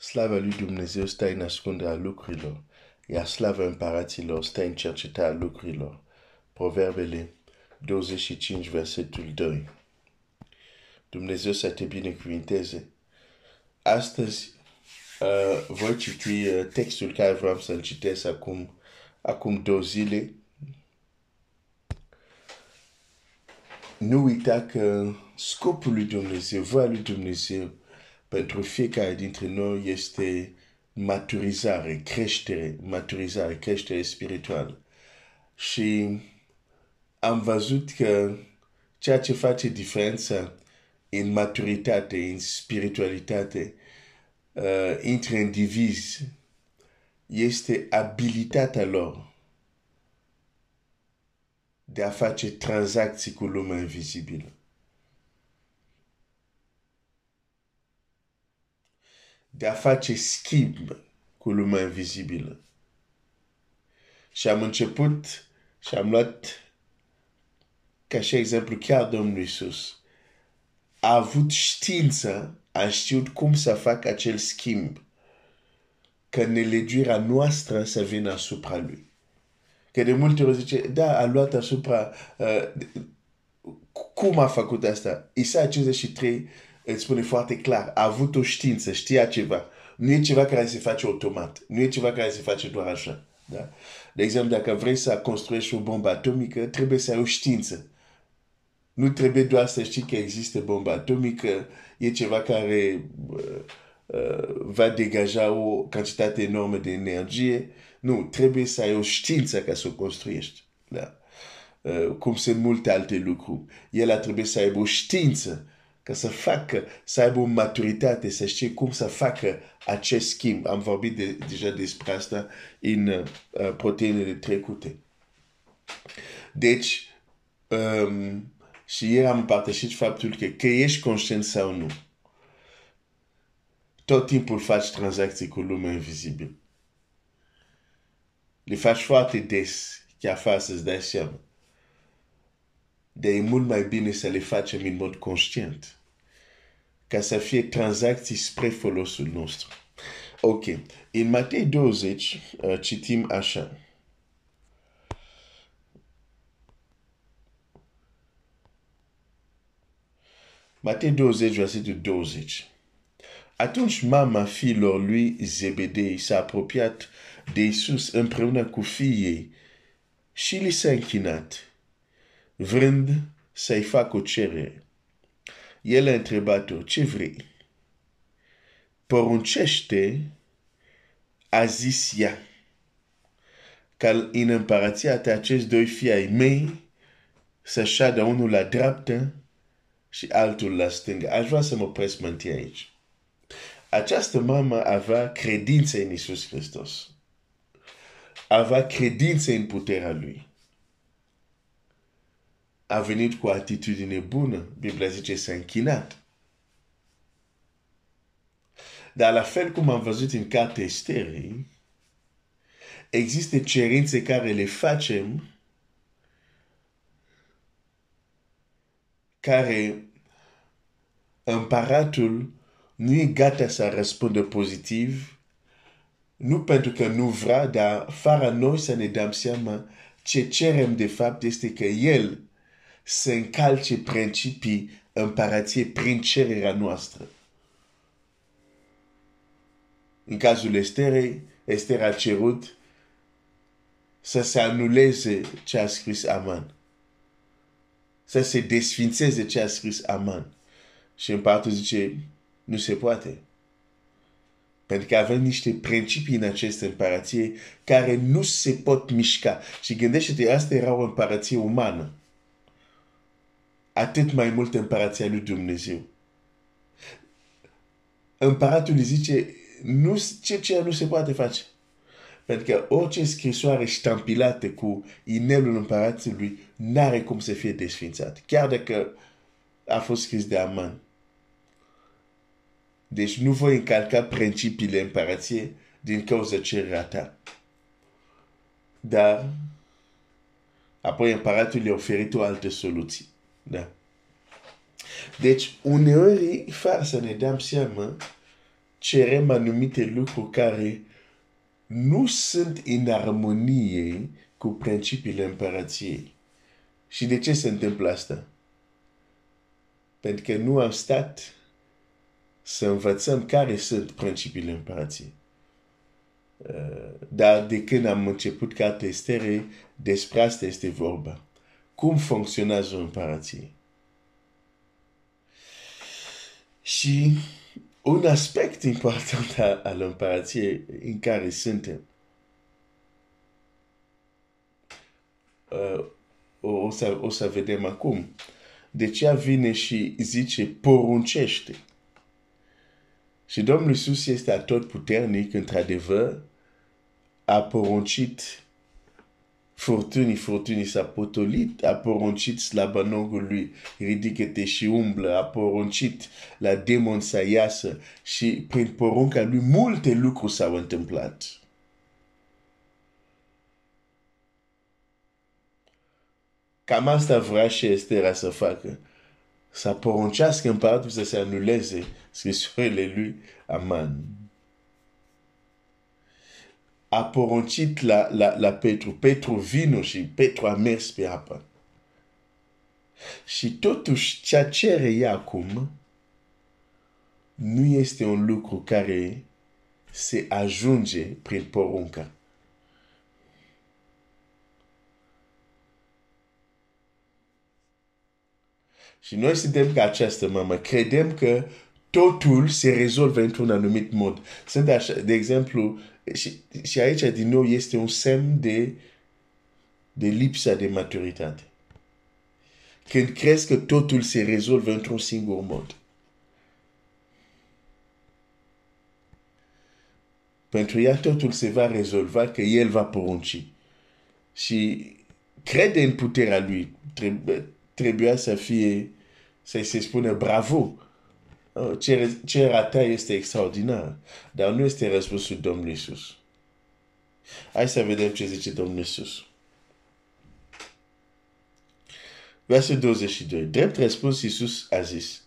Slava lui Dumnezeu stă în ascunderea lucrurilor, iar slava împăraților stă în cercetarea lucrurilor. Proverbele 25, versetul 2. Dumnezeu să te binecuvinteze. Astăzi uh, voi citi uh, textul care vreau să-l citesc acum, acum două zile. Nu uita că scopul lui Dumnezeu, voia lui Dumnezeu pentru fiecare dintre noi este maturizare, creștere, maturizare, creștere spirituală. Și am văzut că ceea ce face diferența în maturitate, în spiritualitate, uh, între indivizi, este abilitatea lor de a face tranzacții cu lumea invizibilă. De a face schimb cu lumea invizibilă. Și am început și am luat ca și exemplu chiar Domnul Iisus. A avut știință, a știut cum să facă acel schimb. Că nelegiuirea noastră să vină asupra lui. Că de multe ori zice, da, a luat asupra... Uh, cum a făcut asta? Isa 53 îți spune foarte clar, a avut o știință, știa ceva. Nu e ceva care se face automat. Nu e ceva care se face doar așa. Da? De exemplu, dacă vrei să construiești o bombă atomică, trebuie să ai o știință. Nu trebuie doar să știi că există bombă atomică, e ceva care uh, uh, va degaja o cantitate enormă de energie. Nu, trebuie să ai o știință ca să o construiești. Da? Uh, cum sunt multe alte lucruri. El a trebuit să aibă o știință ca să facă, să aibă o maturitate, să știe cum să facă acest schimb. Am vorbit de, deja despre asta în uh, proteinele trecute. Deci, um, și ieri am împărtășit faptul că, că ești conștient sau nu, tot timpul faci tranzacții cu lumea invizibilă. Le faci foarte des, chiar fără să-ți dai seama. Dar e mult mai bine să le facem în mod conștient ca să fie tranzacții spre folosul nostru. Ok. În Matei 20 uh, citim așa. Matei 20, versetul 20. Atunci mama fiilor lui Zebedei s-a apropiat de Isus împreună cu fiii și li s-a închinat, vrând să-i facă o cerere. El a întrebat-o, ce vrei? Poruncește, a zis ea, ca în împărația ta acești doi fii ai mei să șadă unul la dreaptă și altul la stângă. Aș vrea să mă opresc mântii aici. Această mamă avea credință în Isus Hristos. Avea credință în puterea Lui a venit cu atitudine bună. Biblia zice s-a închinat. Dar la fel cum am văzut în cartea Esterii, există cerințe care le facem care împăratul nu e gata să răspundă pozitiv, nu pentru că nu vrea, dar fără noi să ne dăm seama ce cerem de fapt este că el să încalce principii împărației prin cererea noastră. În cazul Esterei, Ester a cerut să se anuleze ce a scris Aman. Să se desfințeze ce a scris Aman. Și împăratul zice, nu se poate. Pentru că avem niște principii în aceste împărație care nu se pot mișca. Și gândește-te, asta era o împărație umană atât mai mult împărația lui Dumnezeu. Împăratul îi zice, nu, ce, ce nu se poate face. Pentru că orice scrisoare ștampilată cu inelul împăratului n-are cum să fie desfințat. Chiar dacă a fost scris de Aman. Deci nu voi încalca principiile împărației din cauza cererea ta. Dar apoi împăratul i-a oferit o altă soluție. Da. Deci, uneori, fără să ne dăm seama, cerem anumite lucruri care nu sunt în armonie cu principiile împărăției. Și de ce se întâmplă asta? Pentru că nu am stat să învățăm care sunt principiile împărăției. Uh, dar de când am început ca testere, despre asta este vorba. Cum funcționează o împărăție? Și un aspect important al împărăției în care suntem uh, o, să, o să vedem acum. De ce vine și zice poruncește. Și Domnul Iisus este atot puternic, într-adevăr, a poruncit furtunii, furtunii s-a potolit, a poruncit slabanogul lui, ridică-te și umblă, a poruncit la demon să iasă și prin porunca lui multe lucruri s-au întâmplat. Cam asta vrea și Estera să facă. Să poruncească împăratul să se anuleze scrisurile lui Aman. A poruncit la, la, la Petru. Petru vino și Petru a mers pe apă. Și totuși ce cere ea acum nu este un lucru care se ajunge prin porunca. Și noi suntem ca această mamă. Credem că totul se rezolvă într-un anumit mod. Sunt așa, de exemplu, și, și aici din nou este un semn de, de lipsa de maturitate. Când crezi că totul se rezolvă într-un singur mod. Pentru ea totul se va rezolva că el va porunci. Și crede în puterea lui. Trebuie, trebuia să fie, să se spune bravo. Oh, cererea ta este extraordinar, dar nu este răspunsul Domnului Iisus. Hai să vedem ce zice Domnul Iisus. Versul 22. Drept răspuns Iisus a zis,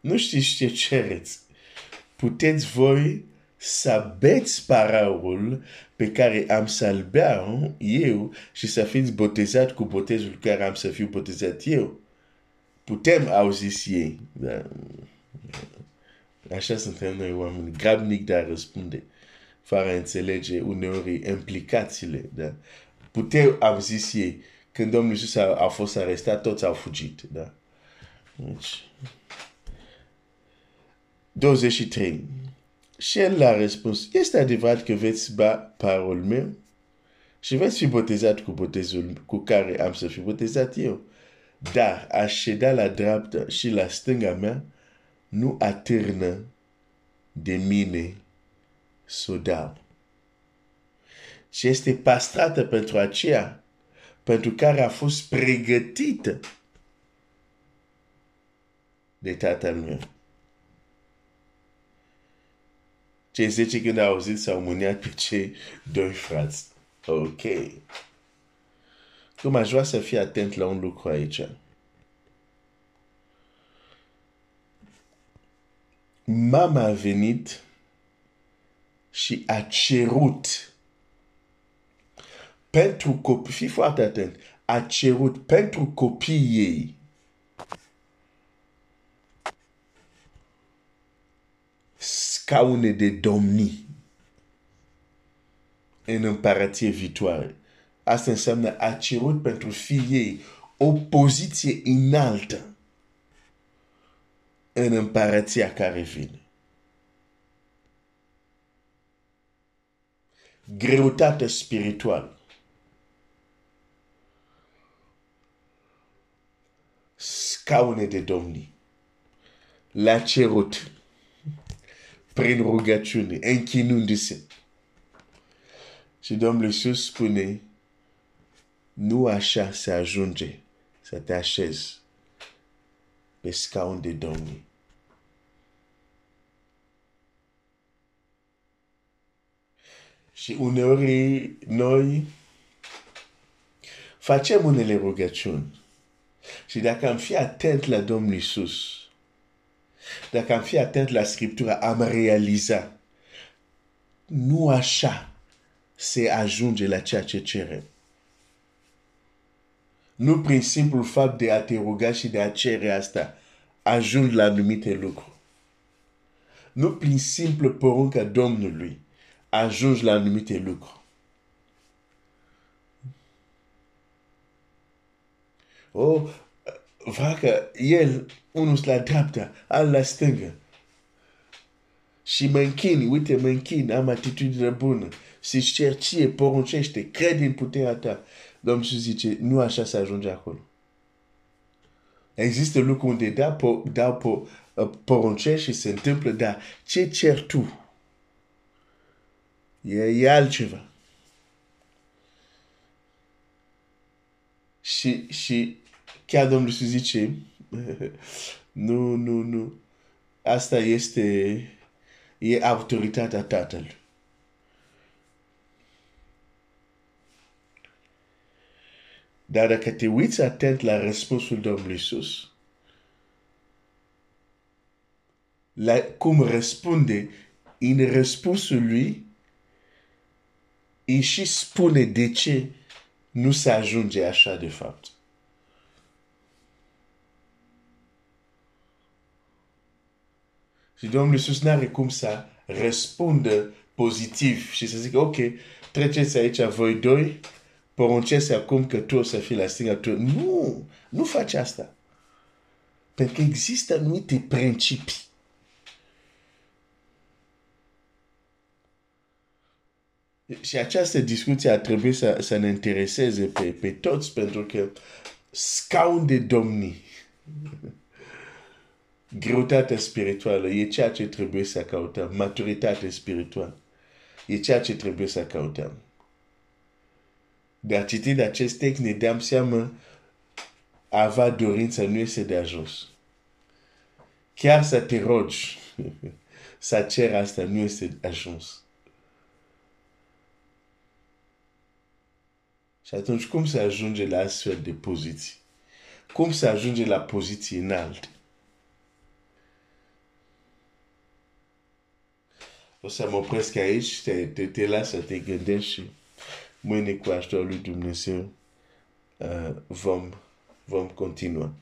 nu știți ce cereți. Puteți voi să beți paraul pe care am să-l beau eu și să fiți botezat cu botezul care am să fiu botezat eu. Putem auzi ei. Da. Așa suntem noi oameni, grabnic de a răspunde, fără a înțelege uneori implicațiile. Da. Putem auzi ei. Când Domnul Iisus a, a fost arestat, toți au fugit. Da. Deci, 23. Și el l-a răspuns, este adevărat că veți ba parol meu și veți fi botezat cu botezul cu care am să fi botezat eu. Dar aș ședea la dreapta și la stânga mea nu atârnă de mine să dau. Și este pastrată pentru aceea pentru care a fost pregătită de tatăl meu. Cei zece când au auzit s-au mâniat pe cei doi frați. Ok. Cum aș vrea să fii atent la un lucru aici. Mama a venit și a cerut. Pentru copii, fii foarte atent, a cerut pentru copiii ei. Scaune de domni în împărăție viitoare. Asta înseamnă a cerut pentru fiii o poziție înaltă în împărăția care vine. Greutate spirituală. Scaune de domni. La cerut prin rugăciune, închinându-se. Și Domnul Iisus spune, nu așa se ajunge să te așezi pe scaun de domni. Și uneori noi facem unele rugăciuni. Și dacă am fi atent la Domnul Iisus, Dacă am fi atent la Scriptură, am realiza nu așa se ajunge la ceea ce cerem. Nu prin simplul fapt de a te ruga și de a cere asta, ajung la anumite lucruri. Nu prin simplu porunca Domnului, ajungi la anumite lucruri. Oh, vacă, el, unul la dreapta, al la stângă. Și mă închin, uite, mă închin, am atitudine bună. Se cer ție, poruncește, crede în puterea ta. Domnul Iisus zice, nu așa se ajunge acolo. Există lucruri unde da, po, da po, uh, poruncești și se întâmplă, dar ce cer tu? E, e altceva. Și, și chiar Domnul Iisus zice, nu, nu, nu. Asta este, e autoritatea Tatălui. Dar dacă te uiți atent la răspunsul Domnului Iisus, la cum răspunde, în răspunsul lui, îi și spune de ce nu se ajunge așa de fapt. Și Domnul Iisus n-are cum să răspundă pozitiv și să zică, ok, treceți aici voi doi, poruncesc acum că tu o să fii la stânga tu. Nu, nu faci asta. Pentru că există anumite principii. Și această discuție ar trebui să, să ne intereseze pe, pe toți, pentru că scaun de domnii, greutatea spirituală, e ceea ce trebuie să căutăm. Maturitate spirituală, e ceea ce trebuie să căutăm de a citi de acest text ne dăm seama a avea dorință nu este de ajuns. Chiar să te rogi, să cer asta nu este de ajuns. Și atunci cum să ajunge la astfel de poziții? Cum să ajunge la poziții înalte? O să mă opresc aici, te, te, te las să te gândești și mâine cu ajutorul lui Dumnezeu uh, vom, vom continua.